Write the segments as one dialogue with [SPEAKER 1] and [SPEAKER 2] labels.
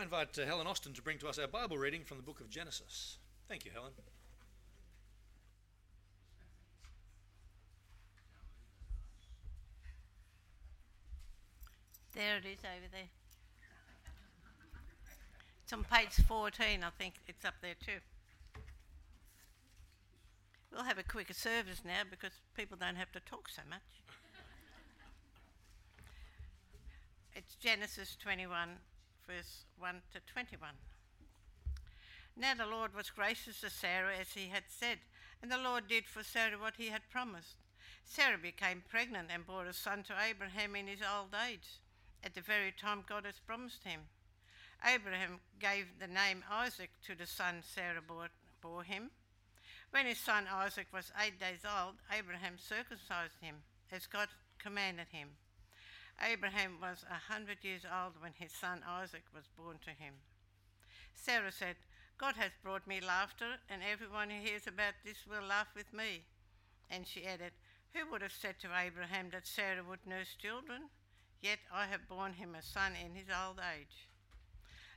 [SPEAKER 1] I invite uh, Helen Austin to bring to us our Bible reading from the book of Genesis. Thank you, Helen.
[SPEAKER 2] There it is over there. It's on page 14, I think it's up there too. We'll have a quicker service now because people don't have to talk so much. it's Genesis 21, verse 1 to 21. Now the Lord was gracious to Sarah as he had said, and the Lord did for Sarah what he had promised. Sarah became pregnant and bore a son to Abraham in his old age, at the very time God had promised him. Abraham gave the name Isaac to the son Sarah bore, bore him. When his son Isaac was eight days old, Abraham circumcised him, as God commanded him. Abraham was a hundred years old when his son Isaac was born to him. Sarah said, God has brought me laughter, and everyone who hears about this will laugh with me. And she added, Who would have said to Abraham that Sarah would nurse children? Yet I have borne him a son in his old age.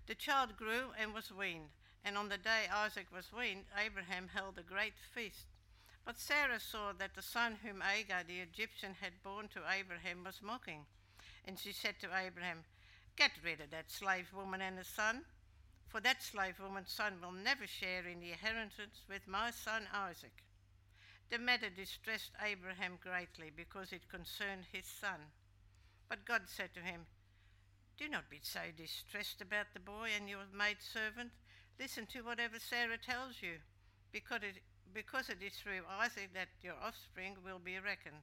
[SPEAKER 2] The child grew and was weaned, and on the day Isaac was weaned, Abraham held a great feast. But Sarah saw that the son whom Hagar the Egyptian had borne to Abraham was mocking, and she said to Abraham, Get rid of that slave woman and her son, for that slave woman's son will never share in the inheritance with my son Isaac. The matter distressed Abraham greatly because it concerned his son. But God said to him, Do not be so distressed about the boy and your maidservant. Listen to whatever Sarah tells you, because it, because it is through Isaac that your offspring will be reckoned.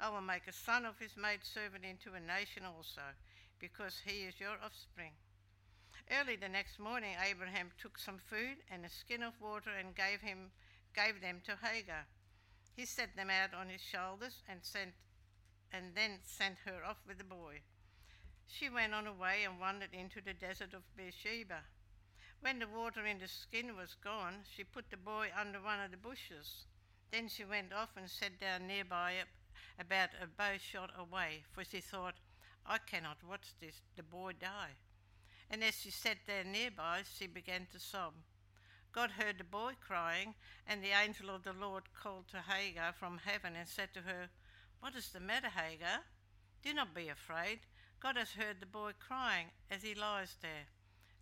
[SPEAKER 2] I will make a son of his maidservant into a nation also, because he is your offspring. Early the next morning, Abraham took some food and a skin of water and gave, him, gave them to Hagar. He set them out on his shoulders and, sent, and then sent her off with the boy. She went on her way and wandered into the desert of Beersheba. When the water in the skin was gone, she put the boy under one of the bushes. Then she went off and sat down nearby, about a bow shot away, for she thought, I cannot watch this, the boy die. And as she sat there nearby, she began to sob. God heard the boy crying, and the angel of the Lord called to Hagar from heaven and said to her, What is the matter, Hagar? Do not be afraid. God has heard the boy crying as he lies there.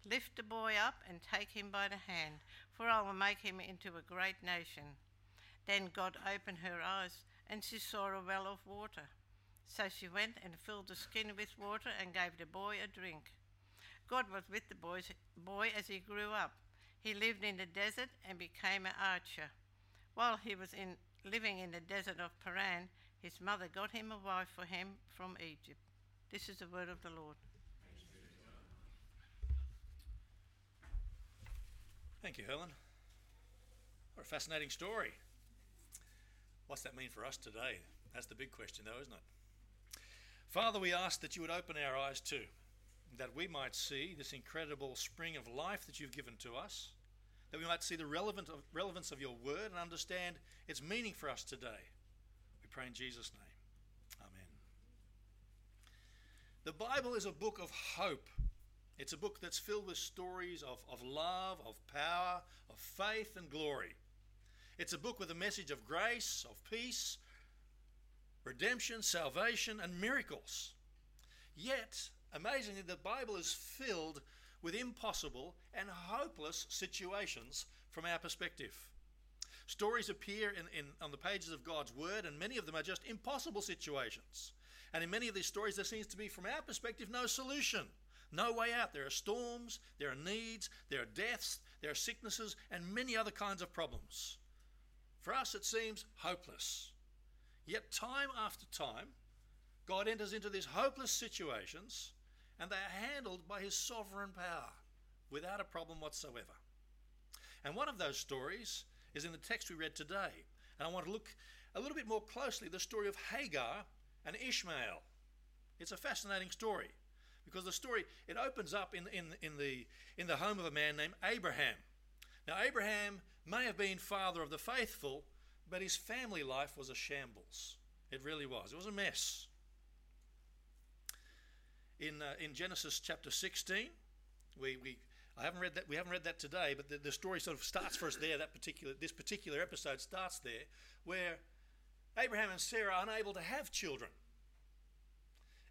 [SPEAKER 2] Lift the boy up and take him by the hand, for I will make him into a great nation. Then God opened her eyes, and she saw a well of water. So she went and filled the skin with water and gave the boy a drink. God was with the boy's, boy as he grew up. He lived in the desert and became an archer. While he was in, living in the desert of Paran, his mother got him a wife for him from Egypt. This is the word of the Lord.
[SPEAKER 1] Thank you, Helen. What a fascinating story. What's that mean for us today? That's the big question, though, isn't it? Father, we ask that you would open our eyes too, that we might see this incredible spring of life that you've given to us, that we might see the relevant of, relevance of your word and understand its meaning for us today. We pray in Jesus' name. Amen. The Bible is a book of hope. It's a book that's filled with stories of, of love, of power, of faith, and glory. It's a book with a message of grace, of peace, redemption, salvation, and miracles. Yet, amazingly, the Bible is filled with impossible and hopeless situations from our perspective. Stories appear in, in, on the pages of God's Word, and many of them are just impossible situations. And in many of these stories, there seems to be, from our perspective, no solution, no way out. There are storms, there are needs, there are deaths, there are sicknesses, and many other kinds of problems. For us, it seems hopeless. Yet, time after time, God enters into these hopeless situations and they are handled by his sovereign power without a problem whatsoever. And one of those stories is in the text we read today. And I want to look a little bit more closely the story of Hagar and Ishmael. It's a fascinating story because the story it opens up in, in, in, the, in the home of a man named Abraham. Now, Abraham may have been father of the faithful, but his family life was a shambles. It really was. It was a mess. In, uh, in Genesis chapter 16, We, we, I haven't read that. We haven't read that today, but the, the story sort of starts for us there. That particular, this particular episode starts there, where Abraham and Sarah are unable to have children.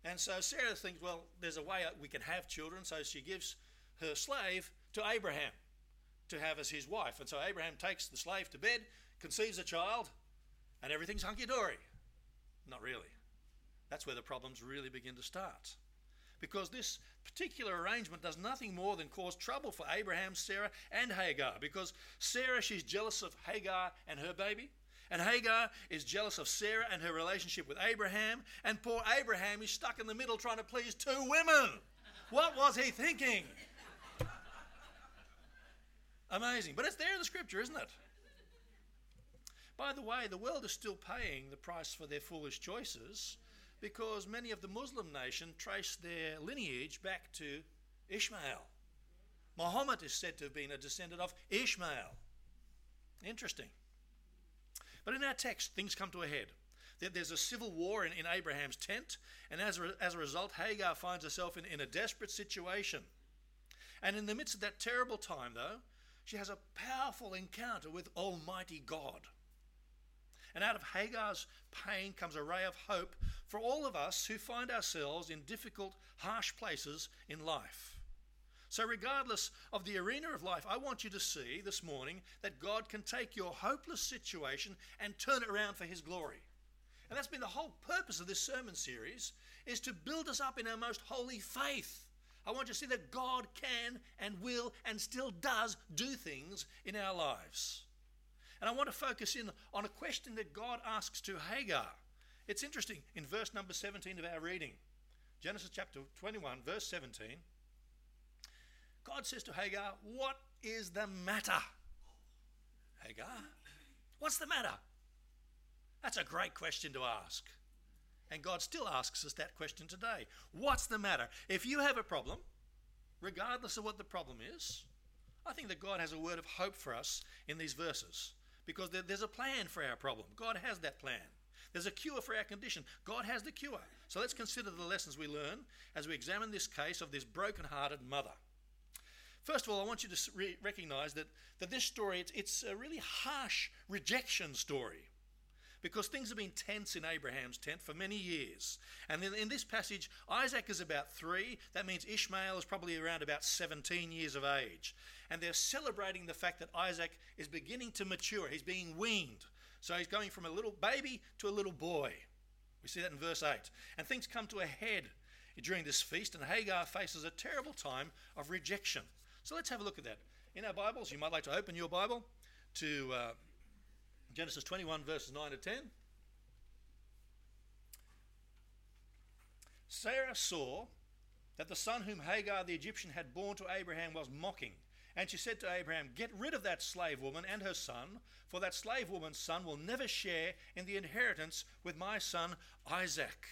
[SPEAKER 1] And so Sarah thinks, well, there's a way we can have children. So she gives her slave to Abraham to have as his wife. And so Abraham takes the slave to bed, conceives a child, and everything's hunky dory. Not really. That's where the problems really begin to start. Because this particular arrangement does nothing more than cause trouble for Abraham, Sarah, and Hagar. Because Sarah, she's jealous of Hagar and her baby. And Hagar is jealous of Sarah and her relationship with Abraham. And poor Abraham is stuck in the middle trying to please two women. What was he thinking? Amazing. But it's there in the scripture, isn't it? By the way, the world is still paying the price for their foolish choices because many of the Muslim nation trace their lineage back to Ishmael. Muhammad is said to have been a descendant of Ishmael. Interesting. But in our text, things come to a head. There's a civil war in, in Abraham's tent, and as a, as a result, Hagar finds herself in, in a desperate situation. And in the midst of that terrible time, though, she has a powerful encounter with Almighty God. And out of Hagar's pain comes a ray of hope for all of us who find ourselves in difficult, harsh places in life. So, regardless of the arena of life, I want you to see this morning that God can take your hopeless situation and turn it around for His glory. And that's been the whole purpose of this sermon series is to build us up in our most holy faith. I want you to see that God can and will and still does do things in our lives. And I want to focus in on a question that God asks to Hagar. It's interesting in verse number 17 of our reading, Genesis chapter 21, verse 17. God says to Hagar, What is the matter? Hagar, what's the matter? That's a great question to ask. And God still asks us that question today. What's the matter? If you have a problem, regardless of what the problem is, I think that God has a word of hope for us in these verses because there's a plan for our problem. God has that plan. There's a cure for our condition. God has the cure. So let's consider the lessons we learn as we examine this case of this broken-hearted mother. First of all, I want you to re- recognize that, that this story, it's, it's a really harsh rejection story because things have been tense in Abraham's tent for many years. And then in this passage, Isaac is about three. That means Ishmael is probably around about 17 years of age. And they're celebrating the fact that Isaac is beginning to mature. He's being weaned. So he's going from a little baby to a little boy. We see that in verse 8. And things come to a head during this feast, and Hagar faces a terrible time of rejection. So let's have a look at that. In our Bibles, you might like to open your Bible to uh, Genesis 21, verses 9 to 10. Sarah saw that the son whom Hagar the Egyptian had borne to Abraham was mocking. And she said to Abraham, Get rid of that slave woman and her son, for that slave woman's son will never share in the inheritance with my son Isaac.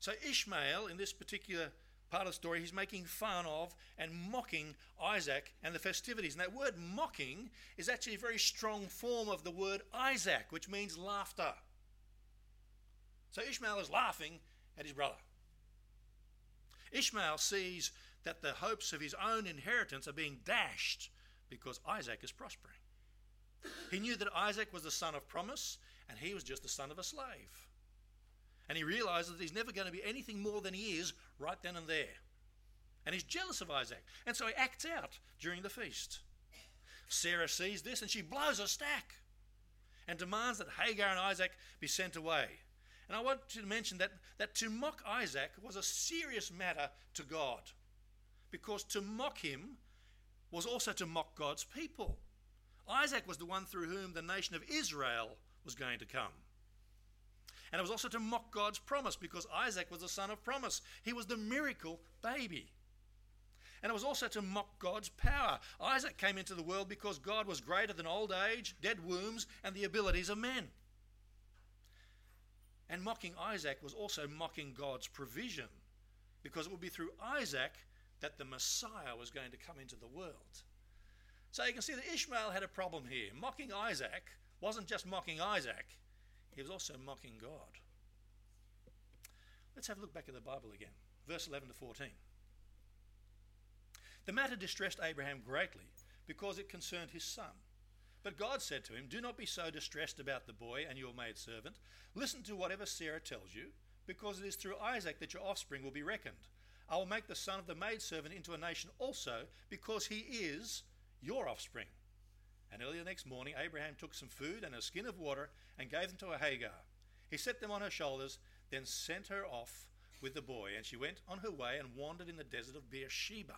[SPEAKER 1] So Ishmael, in this particular part of the story, he's making fun of and mocking Isaac and the festivities. And that word mocking is actually a very strong form of the word Isaac, which means laughter. So Ishmael is laughing at his brother. Ishmael sees that the hopes of his own inheritance are being dashed because Isaac is prospering. He knew that Isaac was the son of promise and he was just the son of a slave. And he realizes that he's never going to be anything more than he is right then and there. And he's jealous of Isaac. And so he acts out during the feast. Sarah sees this and she blows a stack and demands that Hagar and Isaac be sent away. And I want to mention that, that to mock Isaac was a serious matter to God. Because to mock him was also to mock God's people. Isaac was the one through whom the nation of Israel was going to come. And it was also to mock God's promise because Isaac was the son of promise. He was the miracle baby. And it was also to mock God's power. Isaac came into the world because God was greater than old age, dead wombs, and the abilities of men. And mocking Isaac was also mocking God's provision because it would be through Isaac that the Messiah was going to come into the world. So you can see that Ishmael had a problem here. Mocking Isaac wasn't just mocking Isaac, he was also mocking God. Let's have a look back at the Bible again, verse 11 to 14. The matter distressed Abraham greatly because it concerned his son. But God said to him, Do not be so distressed about the boy and your maidservant. Listen to whatever Sarah tells you, because it is through Isaac that your offspring will be reckoned. I will make the son of the maidservant into a nation also, because he is your offspring. And early the next morning, Abraham took some food and a skin of water and gave them to Hagar. He set them on her shoulders, then sent her off with the boy, and she went on her way and wandered in the desert of Beersheba.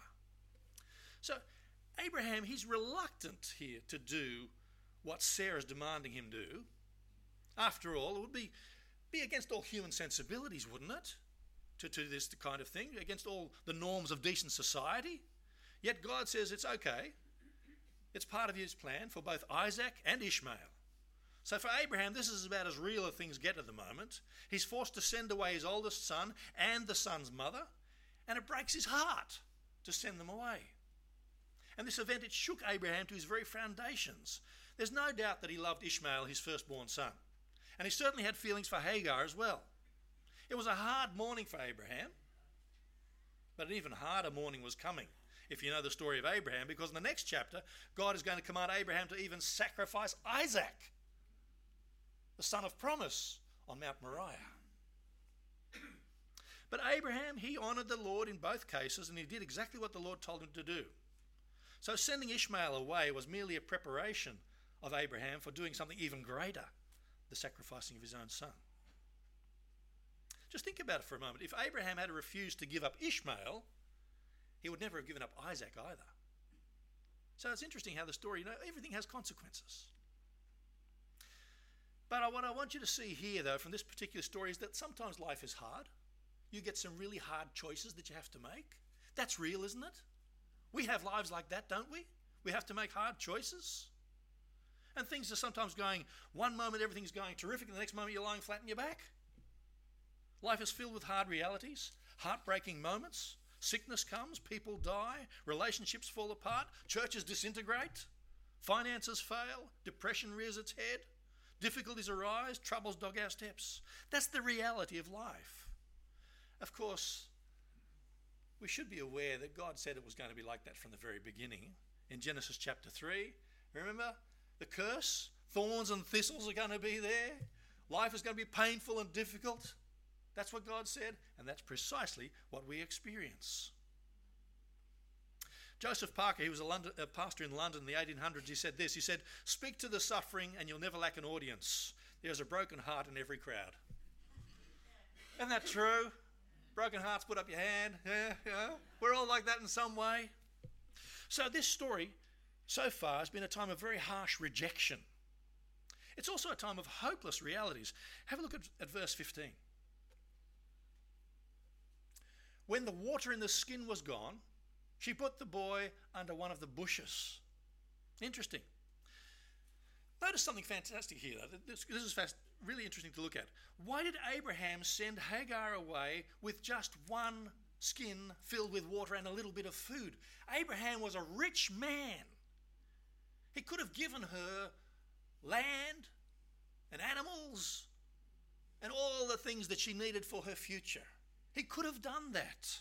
[SPEAKER 1] So, Abraham, he's reluctant here to do what Sarah's demanding him do. After all, it would be, be against all human sensibilities, wouldn't it? To do this kind of thing, against all the norms of decent society. Yet God says it's okay. It's part of his plan for both Isaac and Ishmael. So for Abraham, this is about as real as things get at the moment. He's forced to send away his oldest son and the son's mother, and it breaks his heart to send them away. And this event, it shook Abraham to his very foundations. There's no doubt that he loved Ishmael, his firstborn son. And he certainly had feelings for Hagar as well. It was a hard morning for Abraham, but an even harder morning was coming if you know the story of Abraham, because in the next chapter, God is going to command Abraham to even sacrifice Isaac, the son of promise, on Mount Moriah. But Abraham, he honoured the Lord in both cases, and he did exactly what the Lord told him to do. So sending Ishmael away was merely a preparation of Abraham for doing something even greater the sacrificing of his own son. Just think about it for a moment. If Abraham had refused to give up Ishmael, he would never have given up Isaac either. So it's interesting how the story, you know, everything has consequences. But what I want you to see here, though, from this particular story is that sometimes life is hard. You get some really hard choices that you have to make. That's real, isn't it? We have lives like that, don't we? We have to make hard choices. And things are sometimes going, one moment everything's going terrific, and the next moment you're lying flat on your back. Life is filled with hard realities, heartbreaking moments. Sickness comes, people die, relationships fall apart, churches disintegrate, finances fail, depression rears its head, difficulties arise, troubles dog our steps. That's the reality of life. Of course, we should be aware that God said it was going to be like that from the very beginning. In Genesis chapter 3, remember the curse? Thorns and thistles are going to be there. Life is going to be painful and difficult. That's what God said, and that's precisely what we experience. Joseph Parker, he was a, London, a, pastor in London in the 1800s, he said this He said, Speak to the suffering, and you'll never lack an audience. There's a broken heart in every crowd. Isn't that true? Broken hearts, put up your hand. Yeah, yeah. We're all like that in some way. So, this story so far has been a time of very harsh rejection. It's also a time of hopeless realities. Have a look at, at verse 15. When the water in the skin was gone, she put the boy under one of the bushes. Interesting. Notice something fantastic here. This, this is fast, really interesting to look at. Why did Abraham send Hagar away with just one skin filled with water and a little bit of food? Abraham was a rich man. He could have given her land and animals and all the things that she needed for her future. He could have done that.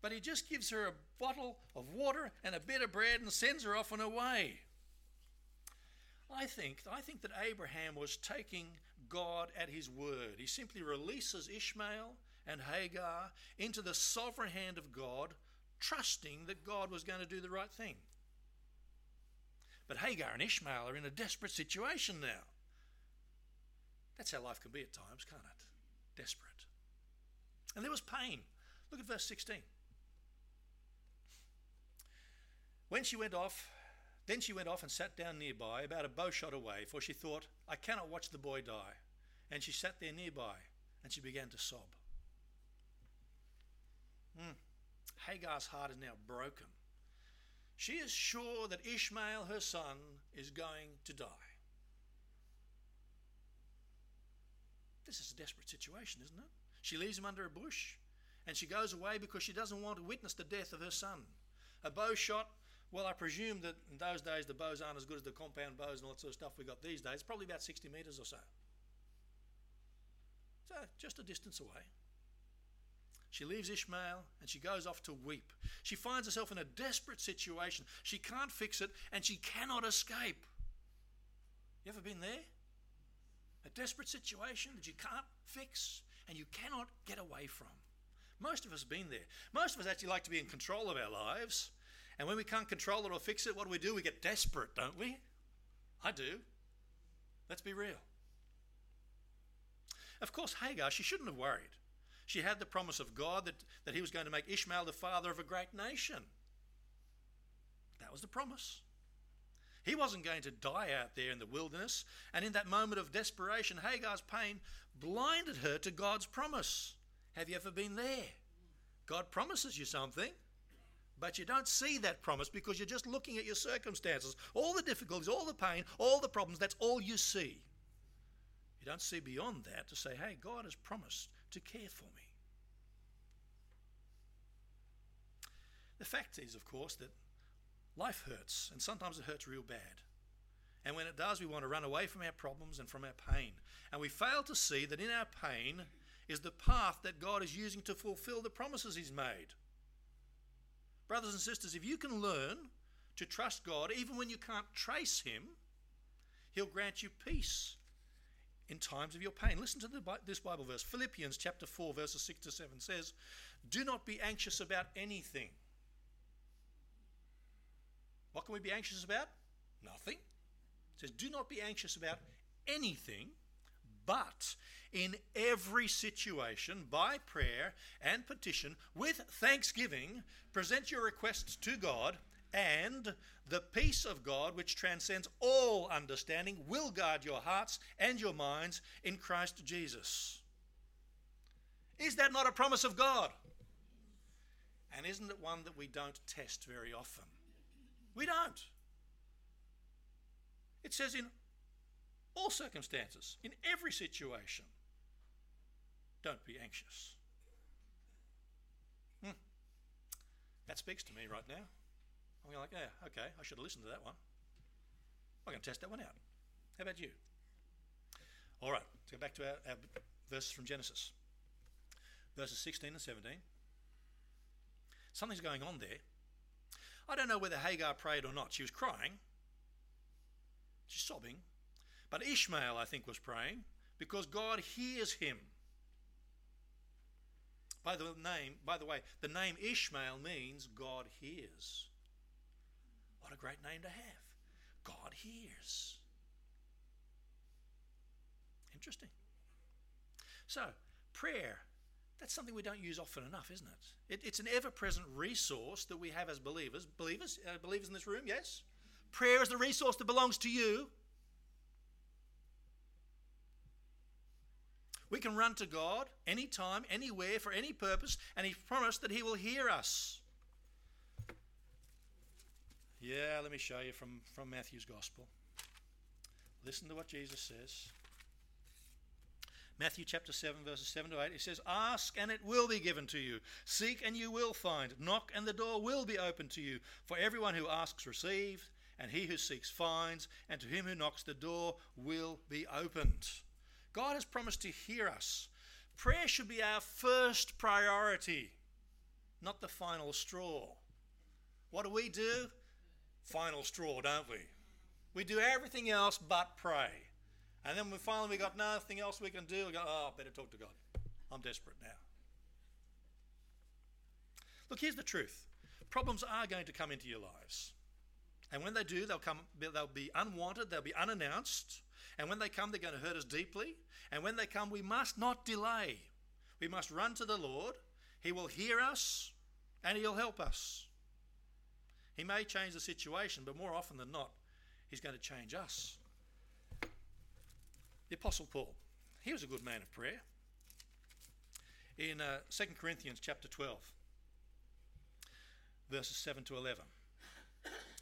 [SPEAKER 1] But he just gives her a bottle of water and a bit of bread and sends her off on her way. I think, I think that Abraham was taking God at his word. He simply releases Ishmael and Hagar into the sovereign hand of God, trusting that God was going to do the right thing. But Hagar and Ishmael are in a desperate situation now. That's how life can be at times, can't it? Desperate. And there was pain. Look at verse 16. When she went off, then she went off and sat down nearby, about a bowshot away, for she thought, I cannot watch the boy die. And she sat there nearby, and she began to sob. Mm. Hagar's heart is now broken. She is sure that Ishmael, her son, is going to die. This is a desperate situation, isn't it? She leaves him under a bush and she goes away because she doesn't want to witness the death of her son. A bow shot, well, I presume that in those days the bows aren't as good as the compound bows and all that sort of stuff we got these days. Probably about 60 metres or so. So, just a distance away. She leaves Ishmael and she goes off to weep. She finds herself in a desperate situation. She can't fix it and she cannot escape. You ever been there? A desperate situation that you can't fix and you cannot get away from. Most of us have been there. Most of us actually like to be in control of our lives. And when we can't control it or fix it, what do we do? We get desperate, don't we? I do. Let's be real. Of course, Hagar, she shouldn't have worried. She had the promise of God that, that he was going to make Ishmael the father of a great nation. That was the promise. He wasn't going to die out there in the wilderness. And in that moment of desperation, Hagar's pain blinded her to God's promise. Have you ever been there? God promises you something, but you don't see that promise because you're just looking at your circumstances, all the difficulties, all the pain, all the problems. That's all you see. You don't see beyond that to say, hey, God has promised to care for me. The fact is, of course, that life hurts, and sometimes it hurts real bad. And when it does, we want to run away from our problems and from our pain. And we fail to see that in our pain is the path that God is using to fulfill the promises He's made. Brothers and sisters, if you can learn to trust God even when you can't trace Him, He'll grant you peace in times of your pain. Listen to the, this Bible verse. Philippians chapter 4, verses 6 to 7 says, Do not be anxious about anything. What can we be anxious about? Nothing. It says, Do not be anxious about anything, but in every situation, by prayer and petition, with thanksgiving, present your requests to God, and the peace of God, which transcends all understanding, will guard your hearts and your minds in Christ Jesus. Is that not a promise of God? And isn't it one that we don't test very often? We don't. It says in all circumstances, in every situation, don't be anxious. Hmm. That speaks to me right now. I'm like, yeah, okay, I should have listened to that one. I'm going to test that one out. How about you? All right, let's go back to our, our verses from Genesis, verses 16 and 17. Something's going on there. I don't know whether Hagar prayed or not. She was crying, she's sobbing. But Ishmael, I think, was praying because God hears him. By the name, by the way, the name Ishmael means God hears. What a great name to have. God hears. Interesting. So, prayer, that's something we don't use often enough, isn't it? it it's an ever present resource that we have as believers. Believers, uh, believers in this room, yes? Prayer is the resource that belongs to you. We can run to God anytime, anywhere, for any purpose, and He's promised that He will hear us. Yeah, let me show you from, from Matthew's Gospel. Listen to what Jesus says. Matthew chapter 7, verses 7 to 8, it says, Ask and it will be given to you. Seek and you will find. Knock and the door will be opened to you. For everyone who asks receives, and he who seeks finds, and to him who knocks the door will be opened. God has promised to hear us. Prayer should be our first priority, not the final straw. What do we do? Final straw, don't we? We do everything else but pray. And then we finally we got nothing else we can do. We go, oh, I better talk to God. I'm desperate now. Look, here's the truth. Problems are going to come into your lives. And when they do, they'll come they'll be unwanted, they'll be unannounced, and when they come, they're going to hurt us deeply. And when they come, we must not delay. We must run to the Lord. He will hear us and He'll help us. He may change the situation, but more often than not, He's going to change us. The Apostle Paul, he was a good man of prayer. In uh, 2 Corinthians chapter 12, verses 7 to 11.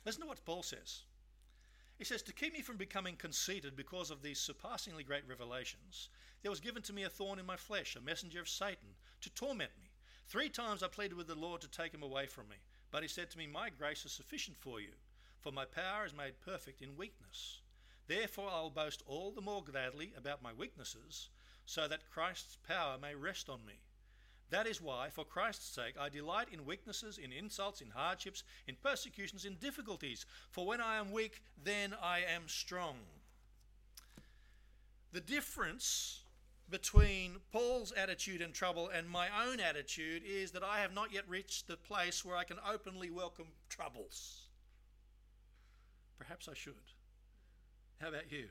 [SPEAKER 1] Listen to what Paul says. He says, To keep me from becoming conceited because of these surpassingly great revelations, there was given to me a thorn in my flesh, a messenger of Satan, to torment me. Three times I pleaded with the Lord to take him away from me. But he said to me, My grace is sufficient for you, for my power is made perfect in weakness. Therefore I will boast all the more gladly about my weaknesses, so that Christ's power may rest on me. That is why, for Christ's sake, I delight in weaknesses, in insults, in hardships, in persecutions, in difficulties. For when I am weak, then I am strong. The difference between Paul's attitude in trouble and my own attitude is that I have not yet reached the place where I can openly welcome troubles. Perhaps I should. How about you?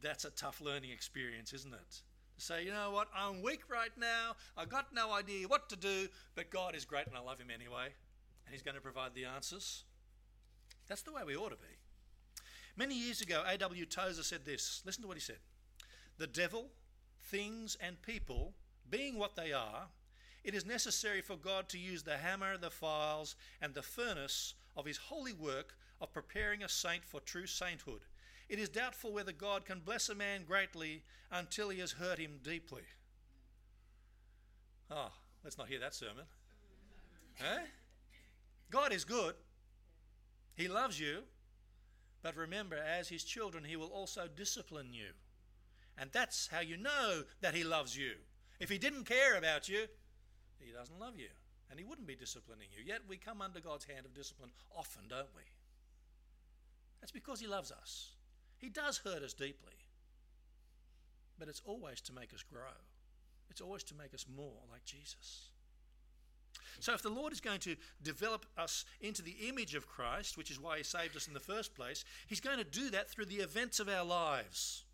[SPEAKER 1] That's a tough learning experience, isn't it? To say, you know what, I'm weak right now, I've got no idea what to do, but God is great and I love Him anyway, and He's going to provide the answers. That's the way we ought to be. Many years ago, A.W. Tozer said this. Listen to what he said. The devil, things, and people, being what they are, it is necessary for God to use the hammer, the files, and the furnace of his holy work of preparing a saint for true sainthood. It is doubtful whether God can bless a man greatly until he has hurt him deeply. Oh, let's not hear that sermon. Eh? God is good. He loves you. But remember, as his children, he will also discipline you. And that's how you know that he loves you. If he didn't care about you, he doesn't love you. And he wouldn't be disciplining you. Yet we come under God's hand of discipline often, don't we? That's because he loves us. He does hurt us deeply. But it's always to make us grow, it's always to make us more like Jesus. So, if the Lord is going to develop us into the image of Christ, which is why He saved us in the first place, He's going to do that through the events of our lives.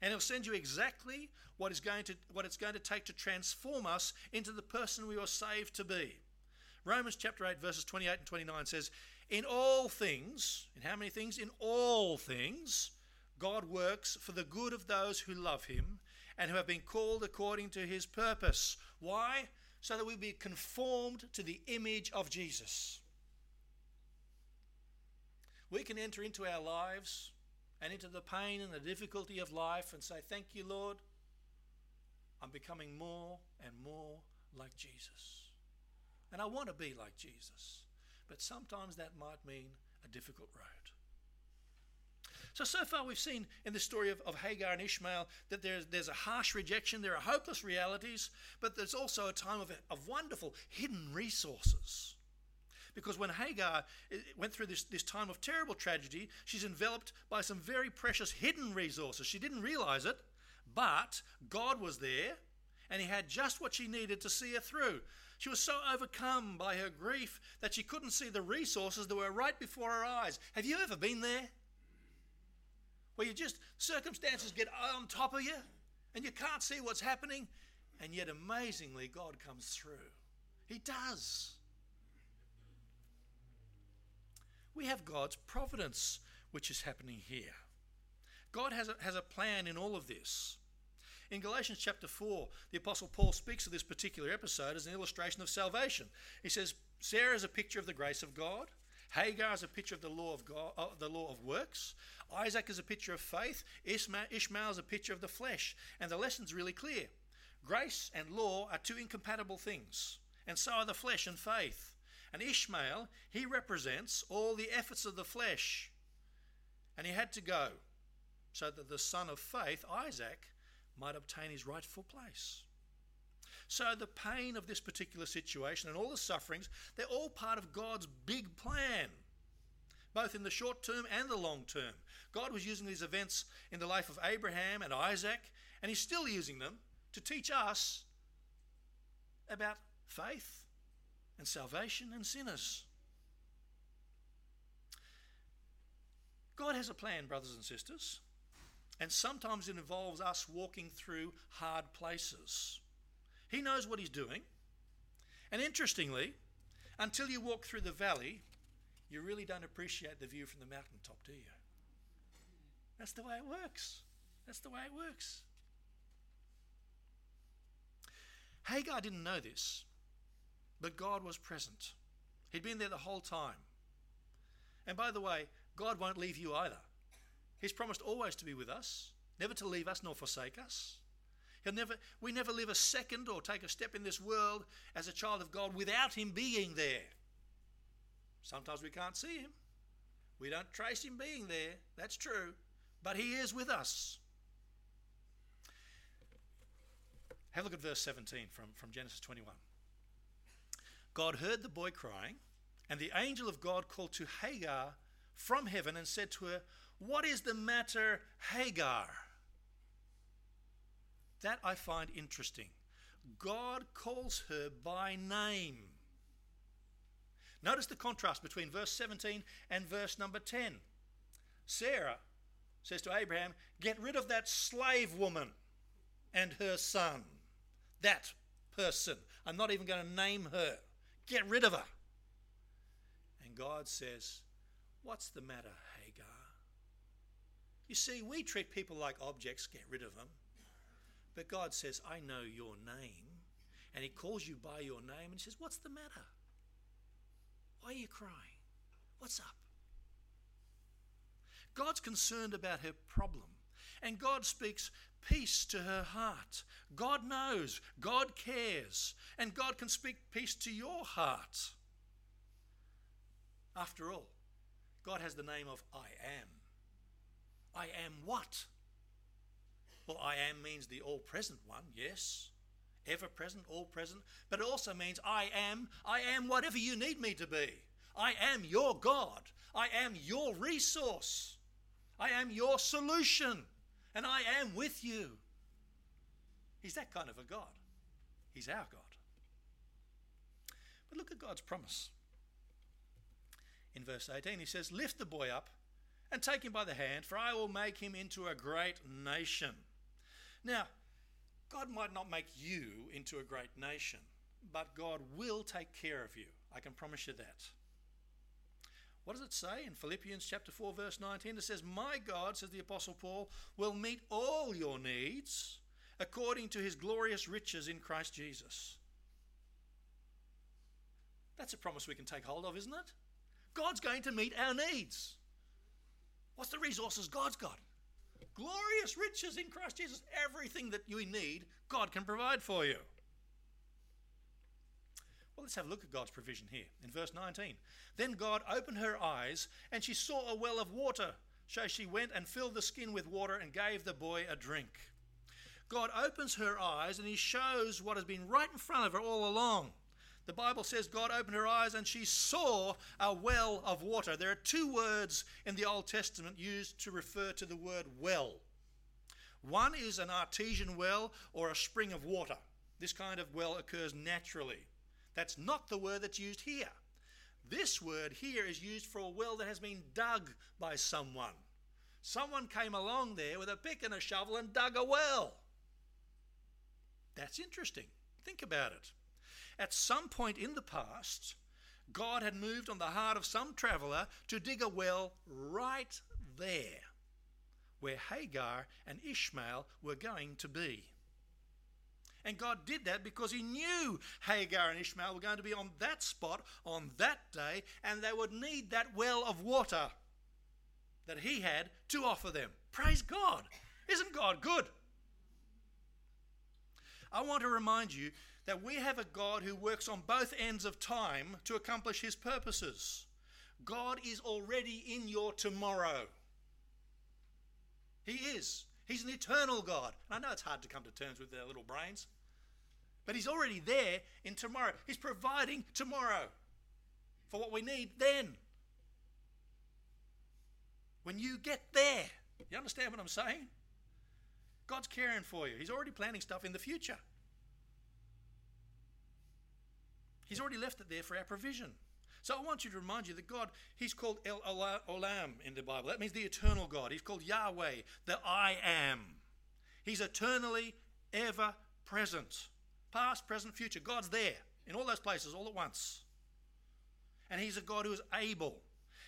[SPEAKER 1] And He'll send you exactly what, is going to, what it's going to take to transform us into the person we were saved to be. Romans chapter 8, verses 28 and 29 says, In all things, in how many things? In all things, God works for the good of those who love Him and who have been called according to His purpose. Why? so that we be conformed to the image of Jesus. We can enter into our lives and into the pain and the difficulty of life and say, Thank you, Lord. I'm becoming more and more like Jesus. And I want to be like Jesus. But sometimes that might mean a difficult road. So, so far we've seen in the story of, of Hagar and Ishmael that there's, there's a harsh rejection, there are hopeless realities, but there's also a time of, of wonderful hidden resources. Because when Hagar eh, went through this, this time of terrible tragedy, she's enveloped by some very precious hidden resources. She didn't realize it, but God was there and He had just what she needed to see her through. She was so overcome by her grief that she couldn't see the resources that were right before her eyes. Have you ever been there? where you just, circumstances get on top of you and you can't see what's happening, and yet amazingly, God comes through. He does. We have God's providence, which is happening here. God has a, has a plan in all of this. In Galatians chapter 4, the Apostle Paul speaks of this particular episode as an illustration of salvation. He says, Sarah is a picture of the grace of God. Hagar is a picture of the law of God, uh, the law of works. Isaac is a picture of faith. Ishmael is a picture of the flesh. And the lesson's really clear. Grace and law are two incompatible things, and so are the flesh and faith. And Ishmael, he represents all the efforts of the flesh. And he had to go so that the son of faith, Isaac, might obtain his rightful place. So the pain of this particular situation and all the sufferings, they're all part of God's big plan, both in the short term and the long term. God was using these events in the life of Abraham and Isaac, and He's still using them to teach us about faith and salvation and sinners. God has a plan, brothers and sisters, and sometimes it involves us walking through hard places. He knows what he's doing. And interestingly, until you walk through the valley, you really don't appreciate the view from the mountaintop, do you? That's the way it works. That's the way it works. Hagar didn't know this, but God was present. He'd been there the whole time. And by the way, God won't leave you either. He's promised always to be with us, never to leave us nor forsake us. He'll never, we never live a second or take a step in this world as a child of God without Him being there. Sometimes we can't see Him. We don't trace Him being there. That's true. But He is with us. Have a look at verse 17 from, from Genesis 21. God heard the boy crying, and the angel of God called to Hagar from heaven and said to her, What is the matter, Hagar? That I find interesting. God calls her by name. Notice the contrast between verse 17 and verse number 10. Sarah says to Abraham, Get rid of that slave woman and her son. That person. I'm not even going to name her. Get rid of her. And God says, What's the matter? You see, we treat people like objects, get rid of them. But God says, I know your name. And He calls you by your name and says, What's the matter? Why are you crying? What's up? God's concerned about her problem. And God speaks peace to her heart. God knows, God cares, and God can speak peace to your heart. After all, God has the name of I am. I am what? Well, I am means the all present one, yes. Ever present, all present. But it also means I am, I am whatever you need me to be. I am your God. I am your resource. I am your solution. And I am with you. He's that kind of a God. He's our God. But look at God's promise. In verse 18, he says, Lift the boy up and take him by the hand, for I will make him into a great nation. Now, God might not make you into a great nation, but God will take care of you. I can promise you that. What does it say in Philippians chapter 4 verse 19? It says, "My God," says the apostle Paul, "will meet all your needs according to his glorious riches in Christ Jesus." That's a promise we can take hold of, isn't it? God's going to meet our needs. What's the resources God's got? Glorious riches in Christ Jesus. Everything that you need, God can provide for you. Well, let's have a look at God's provision here in verse 19. Then God opened her eyes, and she saw a well of water. So she went and filled the skin with water and gave the boy a drink. God opens her eyes and he shows what has been right in front of her all along. The Bible says God opened her eyes and she saw a well of water. There are two words in the Old Testament used to refer to the word well. One is an artesian well or a spring of water. This kind of well occurs naturally. That's not the word that's used here. This word here is used for a well that has been dug by someone. Someone came along there with a pick and a shovel and dug a well. That's interesting. Think about it. At some point in the past, God had moved on the heart of some traveller to dig a well right there where Hagar and Ishmael were going to be. And God did that because He knew Hagar and Ishmael were going to be on that spot on that day, and they would need that well of water that He had to offer them. Praise God! Isn't God good? I want to remind you that we have a God who works on both ends of time to accomplish His purposes. God is already in your tomorrow. He is. He's an eternal God. And I know it's hard to come to terms with their little brains, but He's already there in tomorrow. He's providing tomorrow for what we need then. When you get there, you understand what I'm saying? God's caring for you. He's already planning stuff in the future. He's already left it there for our provision. So I want you to remind you that God, He's called El Olam in the Bible. That means the eternal God. He's called Yahweh, the I am. He's eternally ever present. Past, present, future. God's there in all those places all at once. And He's a God who is able.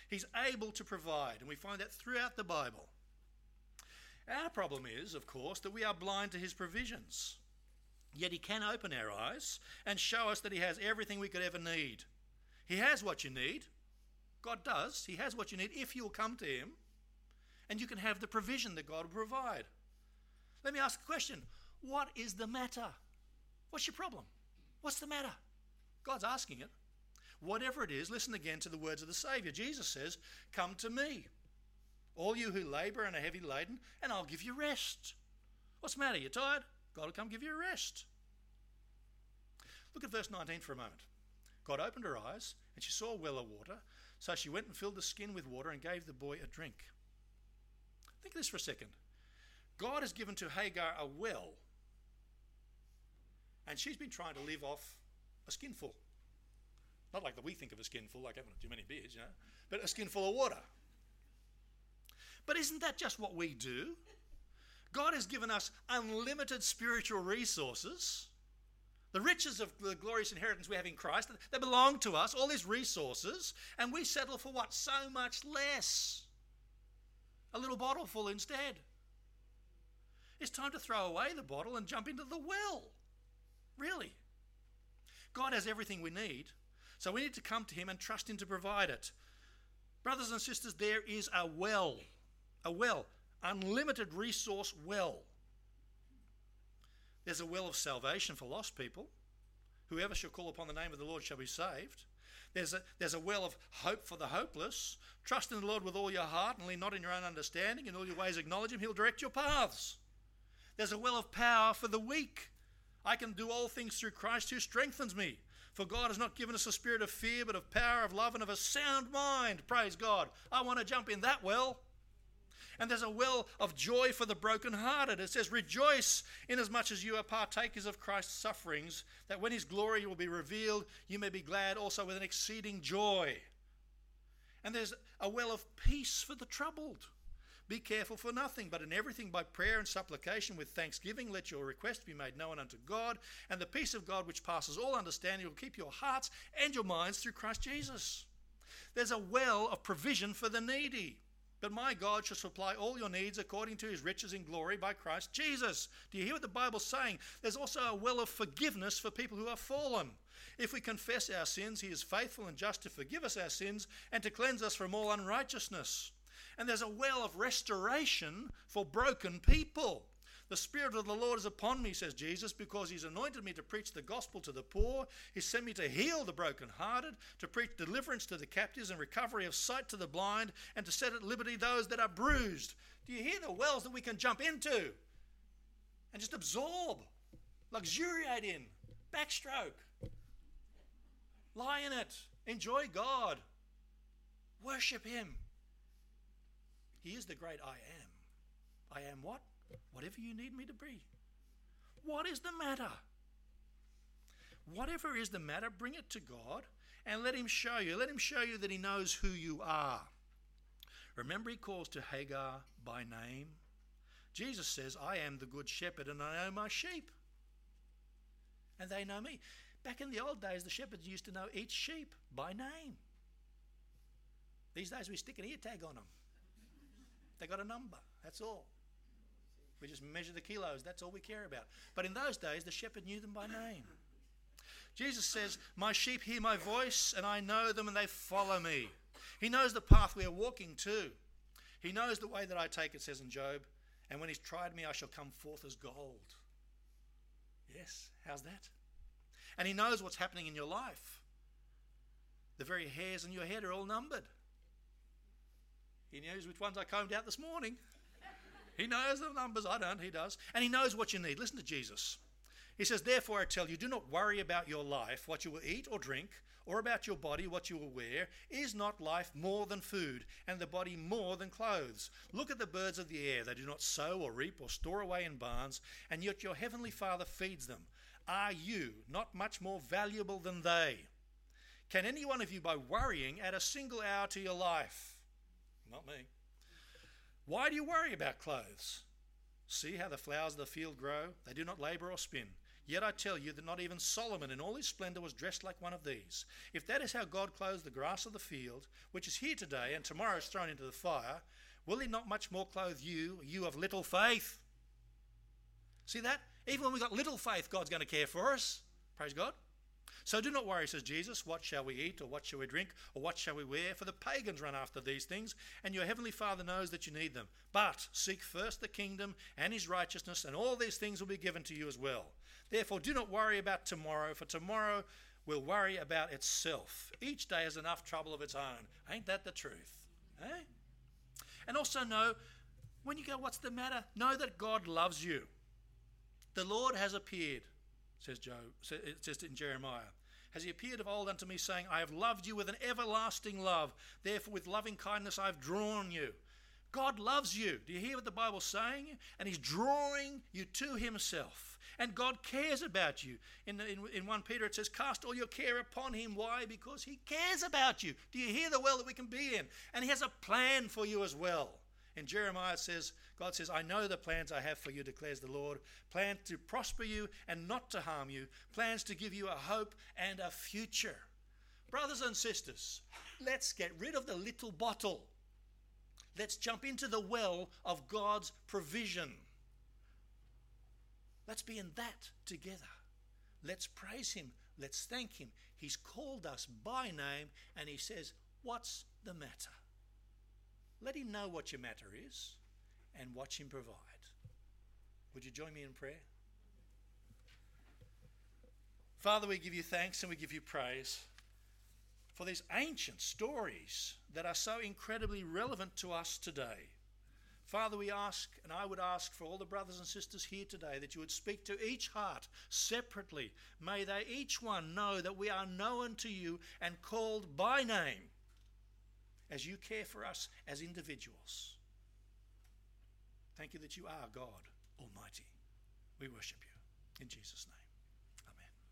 [SPEAKER 1] He's able to provide. And we find that throughout the Bible. Our problem is, of course, that we are blind to His provisions. Yet He can open our eyes and show us that He has everything we could ever need. He has what you need. God does. He has what you need if you'll come to Him. And you can have the provision that God will provide. Let me ask a question What is the matter? What's your problem? What's the matter? God's asking it. Whatever it is, listen again to the words of the Savior. Jesus says, Come to me, all you who labor and are heavy laden, and I'll give you rest. What's the matter? You're tired? God will come give you a rest. Look at verse 19 for a moment. God opened her eyes, and she saw a well of water. So she went and filled the skin with water and gave the boy a drink. Think of this for a second. God has given to Hagar a well, and she's been trying to live off a skinful. Not like that we think of a skinful, like having too many beers, you know, but a skinful of water. But isn't that just what we do? God has given us unlimited spiritual resources. The riches of the glorious inheritance we have in Christ, they belong to us, all these resources, and we settle for what? So much less. A little bottle full instead. It's time to throw away the bottle and jump into the well. Really. God has everything we need, so we need to come to Him and trust Him to provide it. Brothers and sisters, there is a well, a well, unlimited resource well. There's a well of salvation for lost people. Whoever shall call upon the name of the Lord shall be saved. There's a, there's a well of hope for the hopeless. Trust in the Lord with all your heart and lean not in your own understanding. In all your ways acknowledge Him, He'll direct your paths. There's a well of power for the weak. I can do all things through Christ who strengthens me. For God has not given us a spirit of fear, but of power, of love, and of a sound mind. Praise God. I want to jump in that well. And there's a well of joy for the brokenhearted. It says, Rejoice inasmuch as you are partakers of Christ's sufferings, that when his glory will be revealed, you may be glad also with an exceeding joy. And there's a well of peace for the troubled. Be careful for nothing, but in everything by prayer and supplication with thanksgiving, let your request be made known unto God, and the peace of God, which passes all understanding, will keep your hearts and your minds through Christ Jesus. There's a well of provision for the needy. But my God shall supply all your needs according to his riches in glory by Christ Jesus. Do you hear what the Bible's saying? There's also a well of forgiveness for people who are fallen. If we confess our sins, he is faithful and just to forgive us our sins and to cleanse us from all unrighteousness. And there's a well of restoration for broken people. The Spirit of the Lord is upon me, says Jesus, because He's anointed me to preach the gospel to the poor. He sent me to heal the brokenhearted, to preach deliverance to the captives and recovery of sight to the blind, and to set at liberty those that are bruised. Do you hear the wells that we can jump into and just absorb, luxuriate in, backstroke, lie in it, enjoy God, worship Him? He is the great I am. I am what? Whatever you need me to be. What is the matter? Whatever is the matter, bring it to God and let Him show you. Let Him show you that He knows who you are. Remember, He calls to Hagar by name. Jesus says, I am the good shepherd and I know my sheep. And they know me. Back in the old days, the shepherds used to know each sheep by name. These days, we stick an ear tag on them. They got a number, that's all. We just measure the kilos. That's all we care about. But in those days, the shepherd knew them by name. Jesus says, My sheep hear my voice, and I know them, and they follow me. He knows the path we are walking to. He knows the way that I take, it says in Job. And when he's tried me, I shall come forth as gold. Yes, how's that? And he knows what's happening in your life. The very hairs on your head are all numbered. He knows which ones I combed out this morning. He knows the numbers. I don't. He does. And he knows what you need. Listen to Jesus. He says, Therefore, I tell you, do not worry about your life, what you will eat or drink, or about your body, what you will wear. Is not life more than food, and the body more than clothes? Look at the birds of the air. They do not sow or reap or store away in barns, and yet your heavenly Father feeds them. Are you not much more valuable than they? Can any one of you, by worrying, add a single hour to your life? Not me. Why do you worry about clothes? See how the flowers of the field grow? They do not labor or spin. Yet I tell you that not even Solomon in all his splendor was dressed like one of these. If that is how God clothes the grass of the field, which is here today and tomorrow is thrown into the fire, will he not much more clothe you, you of little faith? See that? Even when we've got little faith, God's going to care for us. Praise God. So do not worry, says Jesus, what shall we eat, or what shall we drink, or what shall we wear? For the pagans run after these things, and your heavenly Father knows that you need them. But seek first the kingdom and his righteousness, and all these things will be given to you as well. Therefore, do not worry about tomorrow, for tomorrow will worry about itself. Each day has enough trouble of its own. Ain't that the truth? Eh? And also know, when you go, what's the matter? Know that God loves you. The Lord has appeared says Job. Says in Jeremiah. Has he appeared of old unto me, saying, I have loved you with an everlasting love. Therefore, with loving kindness I have drawn you. God loves you. Do you hear what the Bible's saying? And He's drawing you to Himself. And God cares about you. In, in, in 1 Peter it says, Cast all your care upon Him. Why? Because He cares about you. Do you hear the well that we can be in? And He has a plan for you as well. In Jeremiah says, God says, I know the plans I have for you, declares the Lord. Plans to prosper you and not to harm you. Plans to give you a hope and a future. Brothers and sisters, let's get rid of the little bottle. Let's jump into the well of God's provision. Let's be in that together. Let's praise Him. Let's thank Him. He's called us by name and He says, What's the matter? Let Him know what your matter is and watch Him provide. Would you join me in prayer? Father, we give you thanks and we give you praise for these ancient stories that are so incredibly relevant to us today. Father, we ask, and I would ask for all the brothers and sisters here today that you would speak to each heart separately. May they each one know that we are known to you and called by name as you care for us as individuals. Thank you that you are God Almighty. We worship you in Jesus' name.